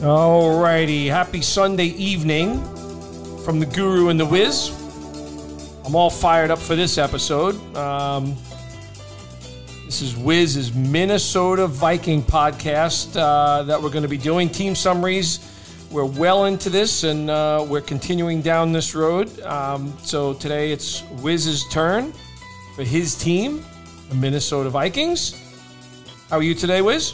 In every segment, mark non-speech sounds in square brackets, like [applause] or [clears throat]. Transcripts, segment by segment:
Alrighty, happy Sunday evening from the Guru and the Wiz. I'm all fired up for this episode. Um, this is Wiz's Minnesota Viking podcast uh, that we're going to be doing. Team summaries. We're well into this and uh, we're continuing down this road. Um, so today it's Wiz's turn for his team, the Minnesota Vikings. How are you today, Wiz?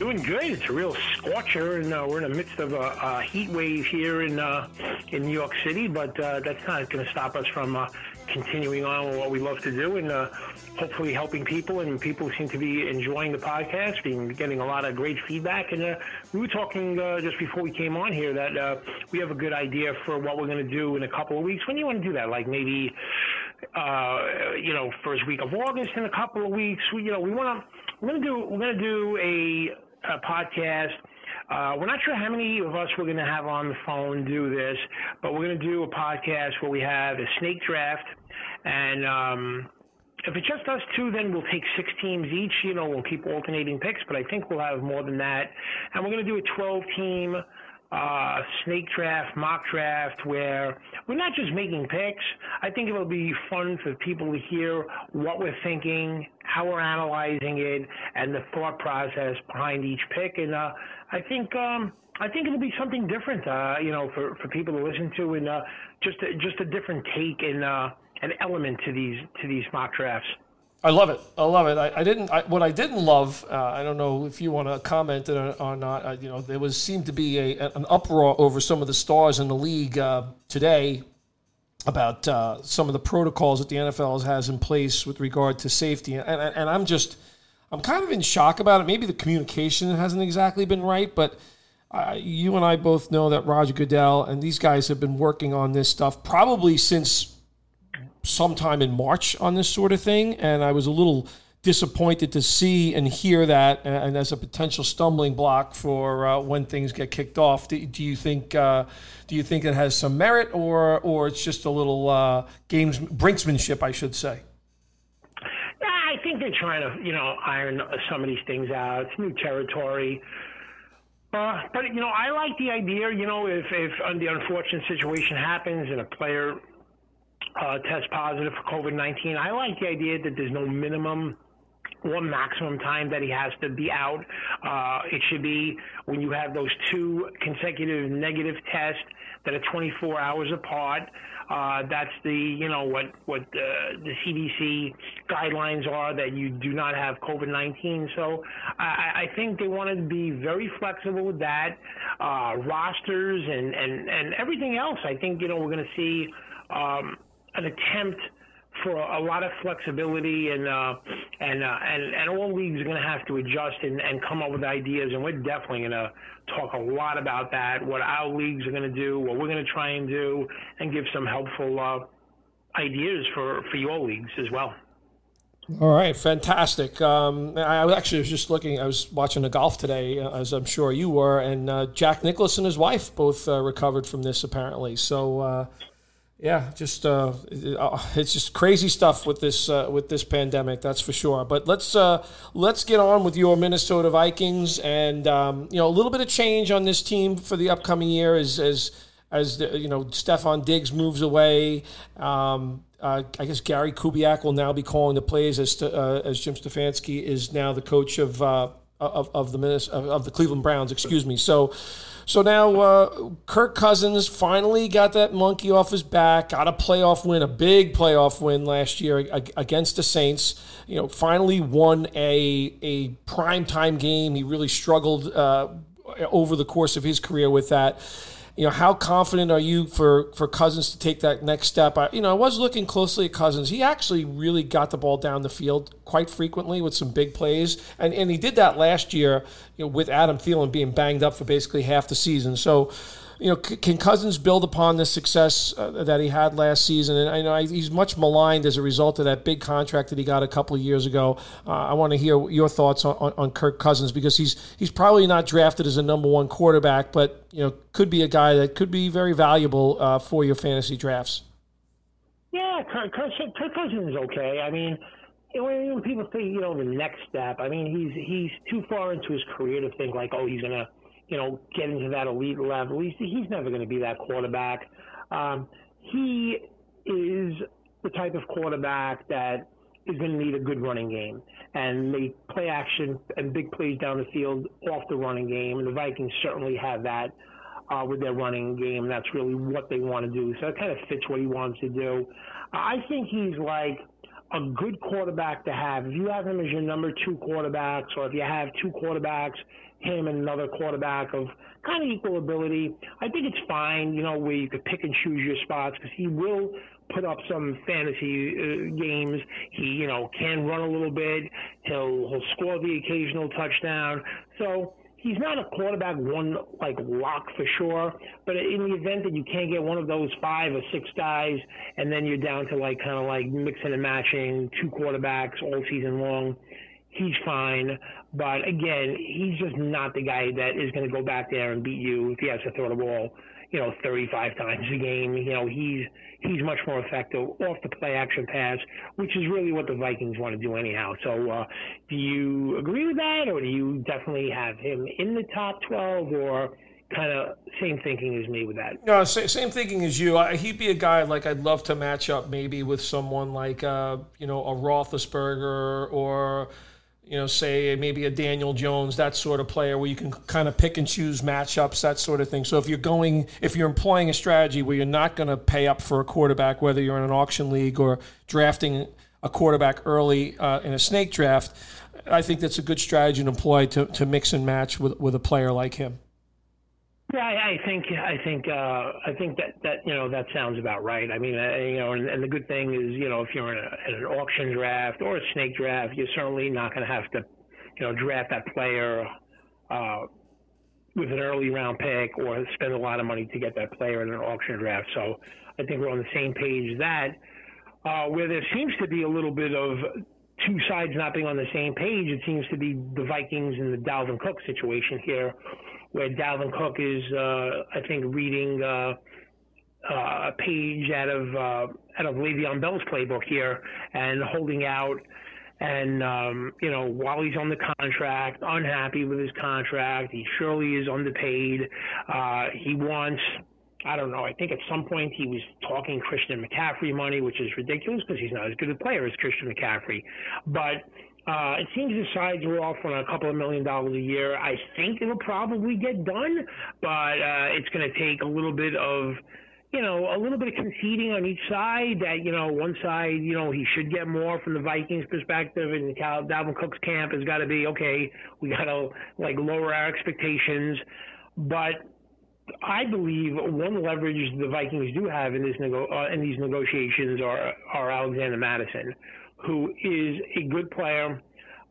Doing good. It's a real scorcher, and uh, we're in the midst of a, a heat wave here in uh, in New York City. But uh, that's not going to stop us from uh, continuing on with what we love to do, and uh, hopefully helping people. And people seem to be enjoying the podcast, being getting a lot of great feedback. And uh, we were talking just before we came on here that we have a good idea for what we're going to do in a couple of weeks. When do you want to do that? Like maybe you know first week of August in a couple of weeks. We, you know we want to. We're gonna do. We're gonna do a uh, podcast. Uh, we're not sure how many of us we're going to have on the phone do this, but we're going to do a podcast where we have a snake draft. And um, if it's just us two, then we'll take six teams each. You know, we'll keep alternating picks, but I think we'll have more than that. And we're going to do a 12 team uh, snake draft, mock draft, where we're not just making picks. I think it'll be fun for people to hear what we're thinking, how we're analyzing it, and the thought process behind each pick. And uh, I think um, I think it'll be something different, uh, you know, for, for people to listen to, and uh, just a, just a different take and uh, an element to these to these mock drafts. I love it. I love it. I, I didn't. I, what I didn't love. Uh, I don't know if you want to comment or, or not. Uh, you know, there was seemed to be a, an uproar over some of the stars in the league uh, today about uh, some of the protocols that the NFL has in place with regard to safety, and, and, and I'm just, I'm kind of in shock about it. Maybe the communication hasn't exactly been right, but. Uh, you and I both know that Roger Goodell and these guys have been working on this stuff probably since sometime in March on this sort of thing, and I was a little disappointed to see and hear that, and as a potential stumbling block for uh, when things get kicked off. Do, do you think uh, do you think it has some merit, or or it's just a little uh, games brinksmanship, I should say? I think they're trying to you know iron some of these things out. It's new territory. Uh, but you know, I like the idea. You know, if if the unfortunate situation happens and a player uh, test positive for COVID 19. I like the idea that there's no minimum or maximum time that he has to be out. Uh, it should be when you have those two consecutive negative tests that are 24 hours apart. Uh, that's the you know what what uh, the CDC guidelines are that you do not have COVID-19. So I, I think they want to be very flexible with that uh, rosters and and and everything else. I think you know we're going to see. Um, an attempt for a lot of flexibility and uh, and, uh, and and all leagues are going to have to adjust and, and come up with ideas and we're definitely going to talk a lot about that what our leagues are going to do what we're going to try and do and give some helpful uh, ideas for for your leagues as well all right, fantastic. Um, I actually was just looking. I was watching the golf today, uh, as I'm sure you were, and uh, Jack Nicklaus and his wife both uh, recovered from this apparently. So yeah, just uh, uh, [laughs] it's just crazy stuff with this uh, with this pandemic. That's for sure. But let's uh, let's get on with your Minnesota Vikings, and um, you know a little bit of change on this team for the upcoming year as as as the, you know Stefon Diggs moves away. Um, uh, I guess Gary Kubiak will now be calling the plays as uh, as Jim Stefanski is now the coach of of, of the of the Cleveland Browns. Excuse me. So. So now uh, Kirk Cousins finally got that monkey off his back, got a playoff win, a big playoff win last year against the Saints. You know, finally won a a prime time game. He really struggled uh, over the course of his career with that you know, how confident are you for for Cousins to take that next step? I, you know, I was looking closely at Cousins. He actually really got the ball down the field quite frequently with some big plays, and and he did that last year, you know, with Adam Thielen being banged up for basically half the season. So you know, can Cousins build upon the success uh, that he had last season? And I know he's much maligned as a result of that big contract that he got a couple of years ago. Uh, I want to hear your thoughts on, on, on, Kirk Cousins because he's he's probably not drafted as a number one quarterback, but you know, could be a guy that could be very valuable uh, for your fantasy drafts. Yeah, Kirk, Kirk, Kirk Cousins is okay. I mean when people think, you know the next step, I mean he's he's too far into his career to think like oh he's gonna you know, get into that elite level. He's, he's never going to be that quarterback. Um, he is the type of quarterback that is going to need a good running game and they play action and big plays down the field off the running game. And the Vikings certainly have that uh, with their running game. That's really what they want to do. So it kind of fits what he wants to do. I think he's like a good quarterback to have. If you have him as your number two quarterbacks, or if you have two quarterbacks, him and another quarterback of kind of equal ability, I think it's fine. You know, where you could pick and choose your spots because he will put up some fantasy uh, games. He, you know, can run a little bit. He'll he'll score the occasional touchdown. So he's not a quarterback one like lock for sure. But in the event that you can't get one of those five or six guys, and then you're down to like kind of like mixing and matching two quarterbacks all season long, he's fine. But again, he's just not the guy that is going to go back there and beat you if he has to throw the ball you know, 35 times a game. You know, he's he's much more effective off the play action pass, which is really what the Vikings want to do anyhow. So, uh, do you agree with that, or do you definitely have him in the top 12, or kind of same thinking as me with that? No, same thinking as you. He'd be a guy like I'd love to match up maybe with someone like uh, you know a Roethlisberger or you know, say maybe a Daniel Jones, that sort of player where you can kind of pick and choose matchups, that sort of thing. So if you're going, if you're employing a strategy where you're not going to pay up for a quarterback, whether you're in an auction league or drafting a quarterback early uh, in a snake draft, I think that's a good strategy to employ to, to mix and match with, with a player like him. Yeah, I, I think I think uh, I think that that you know that sounds about right. I mean, uh, you know, and, and the good thing is, you know, if you're in, a, in an auction draft or a snake draft, you're certainly not going to have to, you know, draft that player uh, with an early round pick or spend a lot of money to get that player in an auction draft. So I think we're on the same page that uh, where there seems to be a little bit of two sides not being on the same page. It seems to be the Vikings and the Dalvin Cook situation here where Dalvin Cook is, uh, I think, reading uh, uh, a page out of uh, out of Le'Veon Bell's playbook here and holding out. And um, you know, while he's on the contract, unhappy with his contract, he surely is underpaid. Uh, he wants I don't know. I think at some point he was talking Christian McCaffrey money, which is ridiculous because he's not as good a player as Christian McCaffrey. But uh, it seems the sides are off on a couple of million dollars a year. I think it'll probably get done, but uh, it's going to take a little bit of, you know, a little bit of conceding on each side. That you know, one side, you know, he should get more from the Vikings' perspective, and Cal Dalvin Cook's camp has got to be okay. We got to like lower our expectations, but I believe one leverage the Vikings do have in this nego- uh, in these negotiations are are Alexander Mattison who is a good player.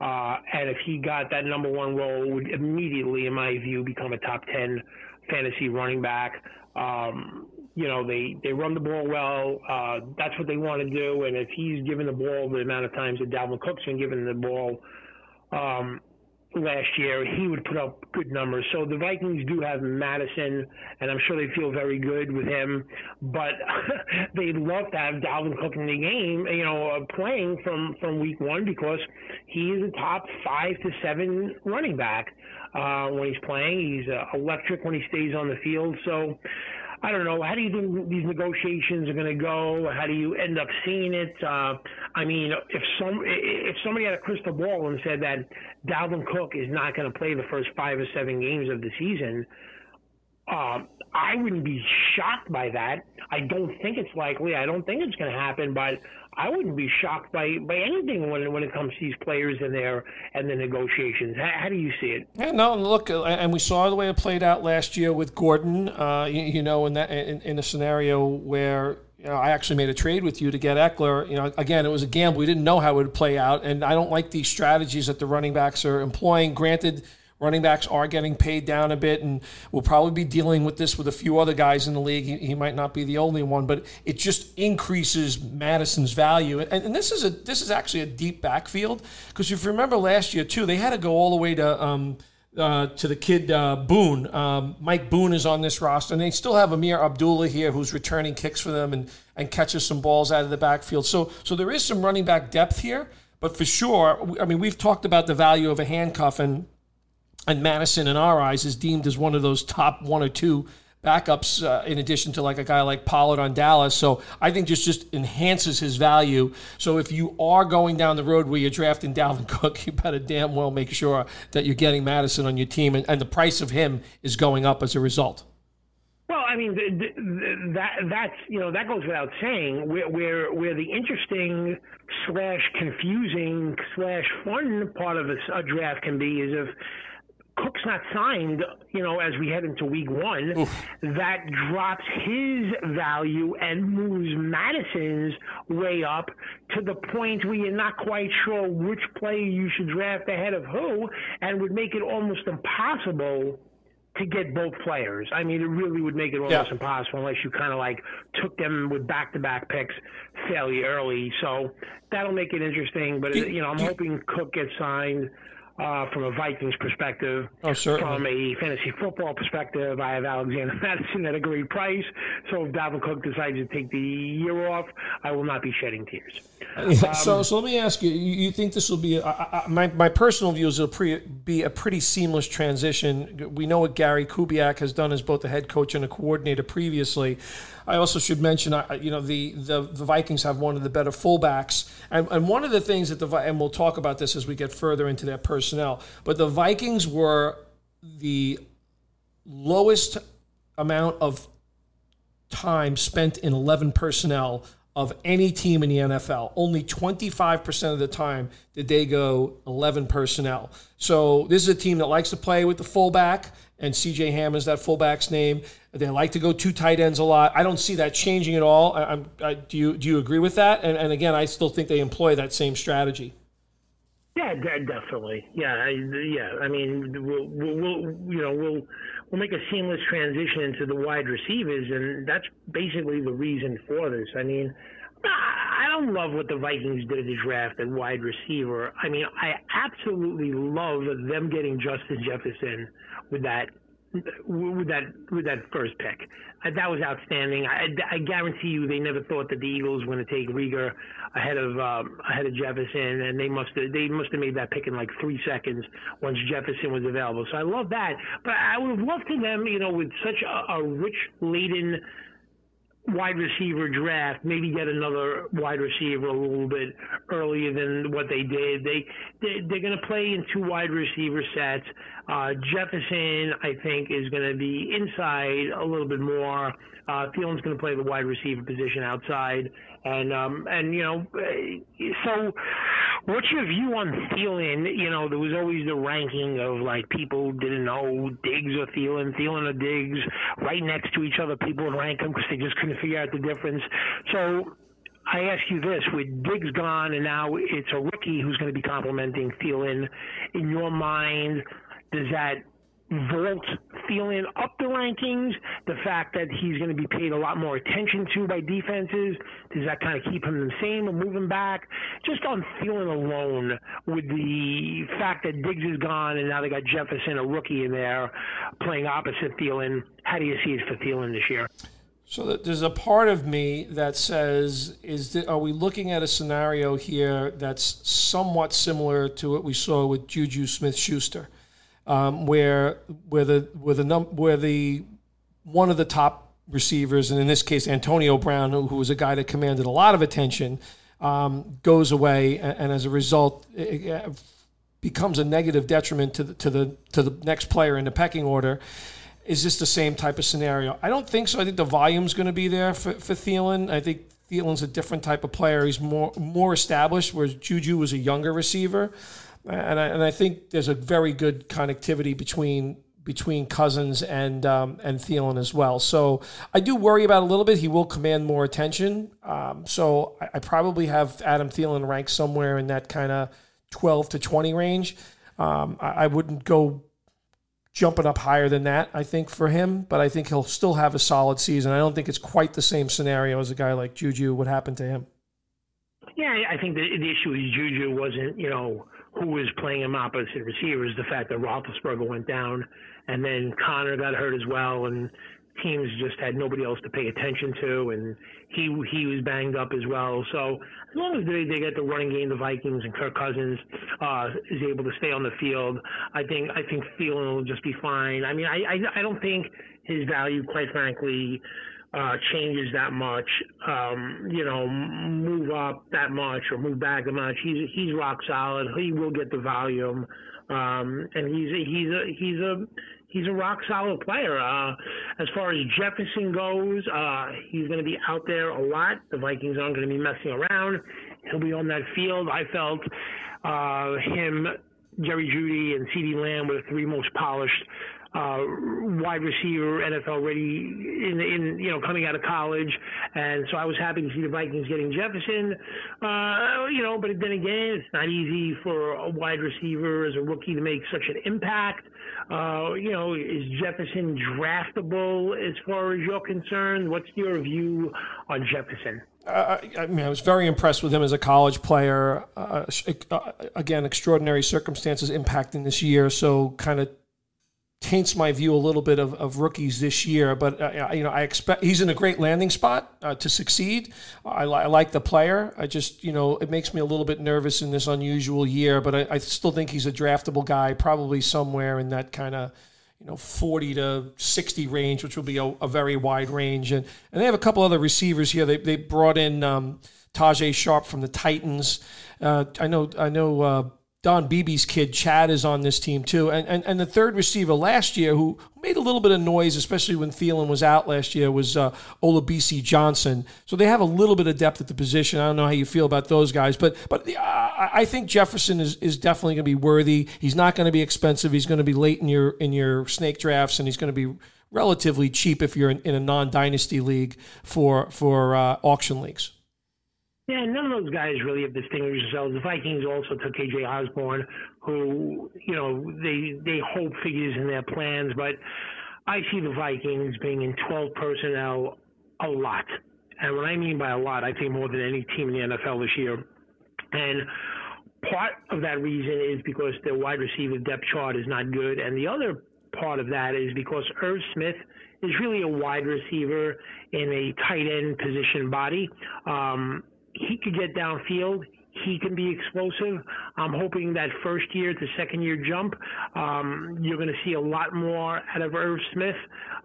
Uh, and if he got that number one role, would immediately, in my view, become a top 10 fantasy running back. Um, you know, they, they run the ball well. Uh, that's what they want to do. And if he's given the ball the amount of times that Dalvin Cook's been given the ball, um, last year, he would put up good numbers. So the Vikings do have Mattison, and I'm sure they feel very good with him. But [laughs] they'd love to have Dalvin Cook in the game, you know, uh, playing from from week one because he is a top five to seven running back uh, when he's playing. He's uh, electric when he stays on the field. So I don't know. How do you think these negotiations are going to go? How do you end up seeing it? Uh, I mean, if some if somebody had a crystal ball and said that Dalvin Cook is not going to play the first five or seven games of the season, uh, I wouldn't be shocked by that. I don't think it's likely. I don't think it's going to happen, but I wouldn't be shocked by, by anything when when it comes to these players and their and the negotiations. How, how do you see it? Yeah, no, look, uh, and we saw the way it played out last year with Gordon. Uh, you, you, know, in that in, in a scenario where you know, I actually made a trade with you to get Ekeler. You know, again, it was a gamble. We didn't know how it would play out, and I don't like these strategies that the running backs are employing. Granted, running backs are getting paid down a bit, and we'll probably be dealing with this with a few other guys in the league. He, he might not be the only one, but it just increases Mattison's value. And, and this is a this is actually a deep backfield because if you remember last year too, they had to go all the way to. Um, uh, to the kid uh, Boone. Um, Mike Boone is on this roster, and they still have Ameer Abdullah here, who's returning kicks for them and, and catches some balls out of the backfield. So so there is some running back depth here, but for sure, I mean we've talked about the value of a handcuff, and and Mattison, in our eyes, is deemed as one of those top one or two backups uh, in addition to like a guy like Pollard on Dallas. So I think just just enhances his value. So if you are going down the road where you're drafting Dalvin [laughs] Cook, you better damn well make sure that you're getting Mattison on your team, and, and the price of him is going up as a result. Well, I mean, that that's you know that goes without saying. Where where where the interesting slash confusing slash fun part of a, a draft can be is if Cook's not signed, you know, as we head into week one, Oof. that drops his value and moves Mattison's way up to the point where you're not quite sure which player you should draft ahead of who, and would make it almost impossible to get both players. I mean, it really would make it almost yeah. impossible unless you kind of like took them with back-to-back picks fairly early. So that'll make it interesting. But you know, I'm hoping Cook gets signed uh, from a Vikings perspective. Oh, certainly. From a fantasy football perspective, I have Alexander [laughs] Mattison at a great price. So if Dalvin Cook decides to take the year off, I will not be shedding tears. Um, so, so let me ask you: You think this will be? Uh, my my personal view is it'll pre, be a pretty seamless transition. We know what Gary Kubiak has done as both a head coach and a coordinator previously. I also should mention, you know, the, the, the Vikings have one of the better fullbacks, and, and one of the things that the and we'll talk about this as we get further into their personnel, but the Vikings were the lowest amount of time spent in 11 personnel of any team in the NFL. Only 25% of the time did they go 11 personnel. So this is a team that likes to play with the fullback, and CJ Ham is that fullback's name. They like to go two tight ends a lot. I don't see that changing at all. I, I, do you do you agree with that? And, and again, I still think they employ that same strategy. Yeah, definitely. Yeah, I, yeah. I mean, we'll, we'll, you know we'll we'll make a seamless transition into the wide receivers, and that's basically the reason for this. I mean, I don't love what the Vikings did at the draft at wide receiver. I mean, I absolutely love them getting Justin Jefferson with that with that with that first pick. Uh, that was outstanding. I, I guarantee you, they never thought that the Eagles were going to take Reagor ahead of um, ahead of Jefferson, and they must have they must have made that pick in like three seconds once Jefferson was available. So I love that. But I would have loved for them, you know, with such a, a rich laden wide receiver draft, maybe get another wide receiver a little bit earlier than what they did. They, they they're going to play in two wide receiver sets. Uh, Jefferson, I think, is going to be inside a little bit more. Uh, Thielen's going to play the wide receiver position outside, and um, and you know, so what's your view on Thielen? You know, there was always the ranking of like people didn't know Diggs or Thielen, Thielen or Diggs, right next to each other. People would rank them because they just couldn't figure out the difference. So I ask you this: with Diggs gone, and now it's a rookie who's going to be complimenting Thielen. In your mind, does that vault Thielen up the rankings? The fact that he's going to be paid a lot more attention to by defenses, does that kind of keep him the same or move him back? Just on Thielen alone, with the fact that Diggs is gone and now they got Jefferson, a rookie in there, playing opposite Thielen, how do you see it for Thielen this year? So there's a part of me that says, is are we looking at a scenario here that's somewhat similar to what we saw with Juju Smith-Schuster? Um, where where the where the num- where the one of the top receivers, and in this case Antonio Brown, who, who was a guy that commanded a lot of attention, um, goes away, and, and, as a result, it, it becomes a negative detriment to the to the to the next player in the pecking order. Is this the same type of scenario? I don't think so. I think the volume's going to be there for, for Thielen. I think Thielen's a different type of player. He's more more established, whereas Juju was a younger receiver and I, and I think there's a very good connectivity between between Cousins and um, and Thielen as well. So I do worry about a little bit. He will command more attention. Um, so I, I, probably have Adam Thielen ranked somewhere in that kind of 12 to 20 range. Um, I, I, wouldn't go jumping up higher than that. I think for him, but I think he'll still have a solid season. I don't think it's quite the same scenario as a guy like Juju would happen to him. Yeah, I think the, the issue is Juju wasn't you know who was playing him opposite receivers. The fact that Roethlisberger went down, and then Connor got hurt as well, and teams just had nobody else to pay attention to, and he he was banged up as well. So as long as they, they get the running game, the Vikings and Kirk Cousins uh, is able to stay on the field, I think I think Thielen will just be fine. I mean, I I, I don't think his value, quite frankly. Uh, changes that much, um, you know, move up that much or move back that much. He's he's rock solid. He will get the volume, um, and he's a, he's a he's a he's a rock solid player. Uh, as far as Jefferson goes, uh, he's going to be out there a lot. The Vikings aren't going to be messing around. He'll be on that field. I felt uh, him, Jerry Jeudy, and CeeDee Lamb were the three most polished uh, wide receiver, NFL ready in, in you know coming out of college, and so I was happy to see the Vikings getting Jefferson. Uh, you know, but then again, it's not easy for a wide receiver as a rookie to make such an impact. Uh, you know, is Jefferson draftable as far as you're concerned? What's your view on Jefferson? I mean, I was very impressed with him as a college player. Uh, uh again, extraordinary circumstances impacting this year, so kind of taints my view a little bit of, of rookies this year. But uh, you know, I expect he's in a great landing spot uh, to succeed. I, li- I, like the player. I just you know it makes me a little bit nervous in this unusual year. But I, I still think he's a draftable guy, probably somewhere in that kind of. You know, forty to sixty range, which will be a, a, very wide range, and and they have a couple other receivers here. They they brought in um, Tajae Sharpe from the Titans. Uh, I know I know uh, Don Beebe's kid, Chad, is on this team too. And, and, and the third receiver last year, who made a little bit of noise, especially when Thielen was out last year, was uh, Olabisi Johnson. So they have a little bit of depth at the position. I don't know how you feel about those guys, but but uh, I think Jefferson is, is definitely going to be worthy. He's not going to be expensive. He's going to be late in your in your snake drafts, and he's going to be relatively cheap if you're in, in a non dynasty league for for uh, auction leagues. Yeah, none of those guys really have distinguished themselves. The Vikings also took KJ Osborn, who you know they they hope figures in their plans, but I see the Vikings being in 12 personnel a lot, and what I mean by a lot, I think more than any team in the NFL this year, and. Part of that reason is because their wide receiver depth chart is not good, and the other part of that is because Irv Smith is really a wide receiver in a tight end position body. Um, he could get downfield. He can be explosive. I'm hoping that first year to second year jump, um, you're going to see a lot more out of Irv Smith.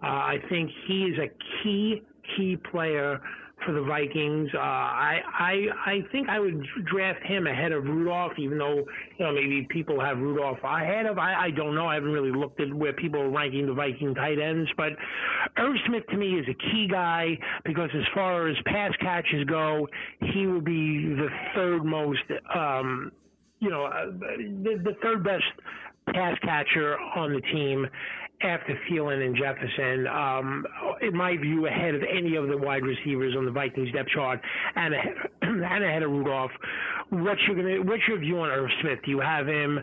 Uh, I think he is a key, key player for the Vikings. Uh, I I I think I would draft him ahead of Rudolph, even though you know maybe people have Rudolph ahead of. I I don't know. I haven't really looked at where people are ranking the Viking tight ends, but Irv Smith to me is a key guy because as far as pass catches go, he will be the third most. Um, you know, uh, the, the third best pass catcher on the team after Thielen and Jefferson, um, in my view, ahead of any of the wide receivers on the Vikings depth chart, and ahead, [clears throat] and ahead of Rudolph. What's your what's your view on Irv Smith? Do you have him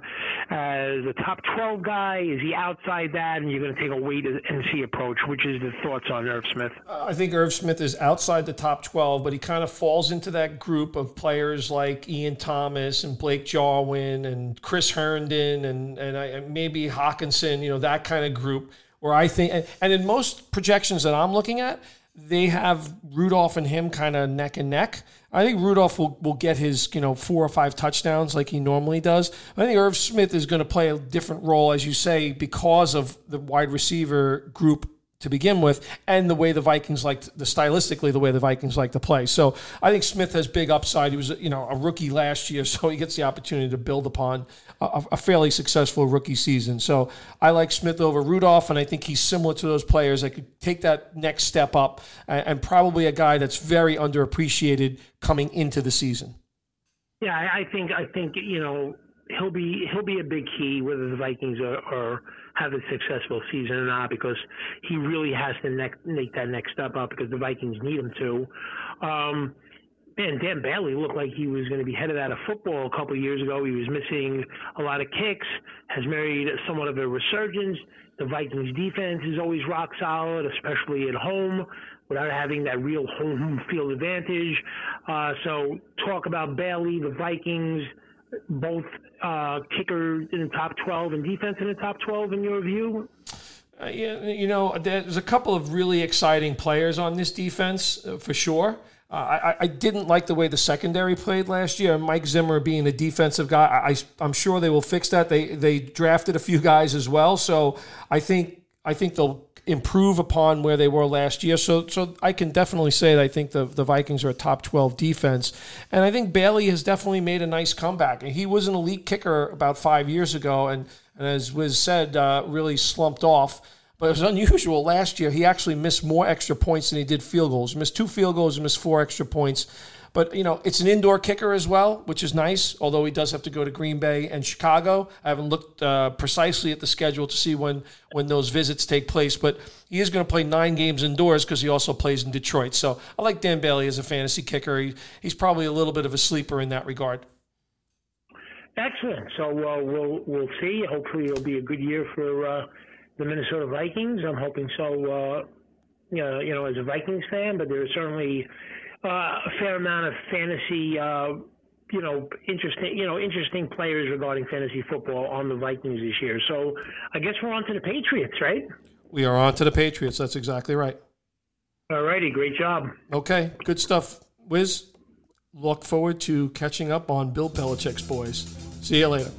as a top 12 guy? Is he outside that, and you're going to take a wait and see approach? Which is the thoughts on Irv Smith? Uh, I think Irv Smith is outside the top 12, but he kind of falls into that group of players like Ian Thomas and Blake Jarwin and Chris Herndon and and, I, and maybe Hockenson, You know that kind of group where I think, and in most projections that I'm looking at, they have Rudolph and him kind of neck and neck. I think Rudolph will, will get his, you know, four or five touchdowns like he normally does. I think Irv Smith is going to play a different role, as you say, because of the wide receiver group to begin with, and the way the Vikings like the stylistically the way the Vikings like to play. So I think Smith has big upside. He was you know a rookie last year, [laughs] so he gets the opportunity to build upon a, a fairly successful rookie season. So I like Smith over Rudolph, and I think he's similar to those players that could take that next step up, and, and probably a guy that's very underappreciated coming into the season. Yeah, I think I think you know he'll be he'll be a big key whether the Vikings are, are have a successful season or not because he really has to ne- make that next step up because the Vikings need him to. Um, man, Dan Bailey looked like he was going to be headed out of football a couple years ago. He was missing a lot of kicks, has made somewhat of a resurgence. The Vikings defense is always rock solid, especially at home without having that real home field advantage. Uh, so talk about Bailey, the Vikings, both uh, kicker in the top 12 and defense in the top 12 in your view? Uh, you know, there's a couple of really exciting players on this defense uh, for sure. Uh, I, I, didn't like the way the secondary played last year. Mike Zimmer being a defensive guy, I, am sure they will fix that. They they drafted a few guys as well, so I think I think they'll improve upon where they were last year. So so I can definitely say that I think the the Vikings are a top 12 defense, and I think Bailey has definitely made a nice comeback. And he was an elite kicker about five years ago, and, and as was said, uh, really slumped off. But it was [laughs] unusual last year. He actually missed more extra points than he did field goals. He missed two field goals, and missed four extra points. But you know, it's an indoor kicker as well, which is nice. Although he does have to go to Green Bay and Chicago. I haven't looked uh, precisely at the schedule to see when when those visits take place, but he is going to play nine games indoors because he also plays in Detroit. So I like Dan Bailey as a fantasy kicker. He, he's probably a little bit of a sleeper in that regard. Excellent. So uh, we'll we'll see. Hopefully, it'll be a good year for uh, the Minnesota Vikings. I'm hoping so. Uh, you know, you know, as a Vikings fan, but there's certainly uh, a fair amount of fantasy, uh, you know, interesting, you know, interesting players regarding fantasy football on the Vikings this year. So I guess we're on to the Patriots, right? We are on to the Patriots. That's exactly right. All righty, great job. Okay, good stuff. Wiz, look forward to catching up on Bill Belichick's boys. See you later.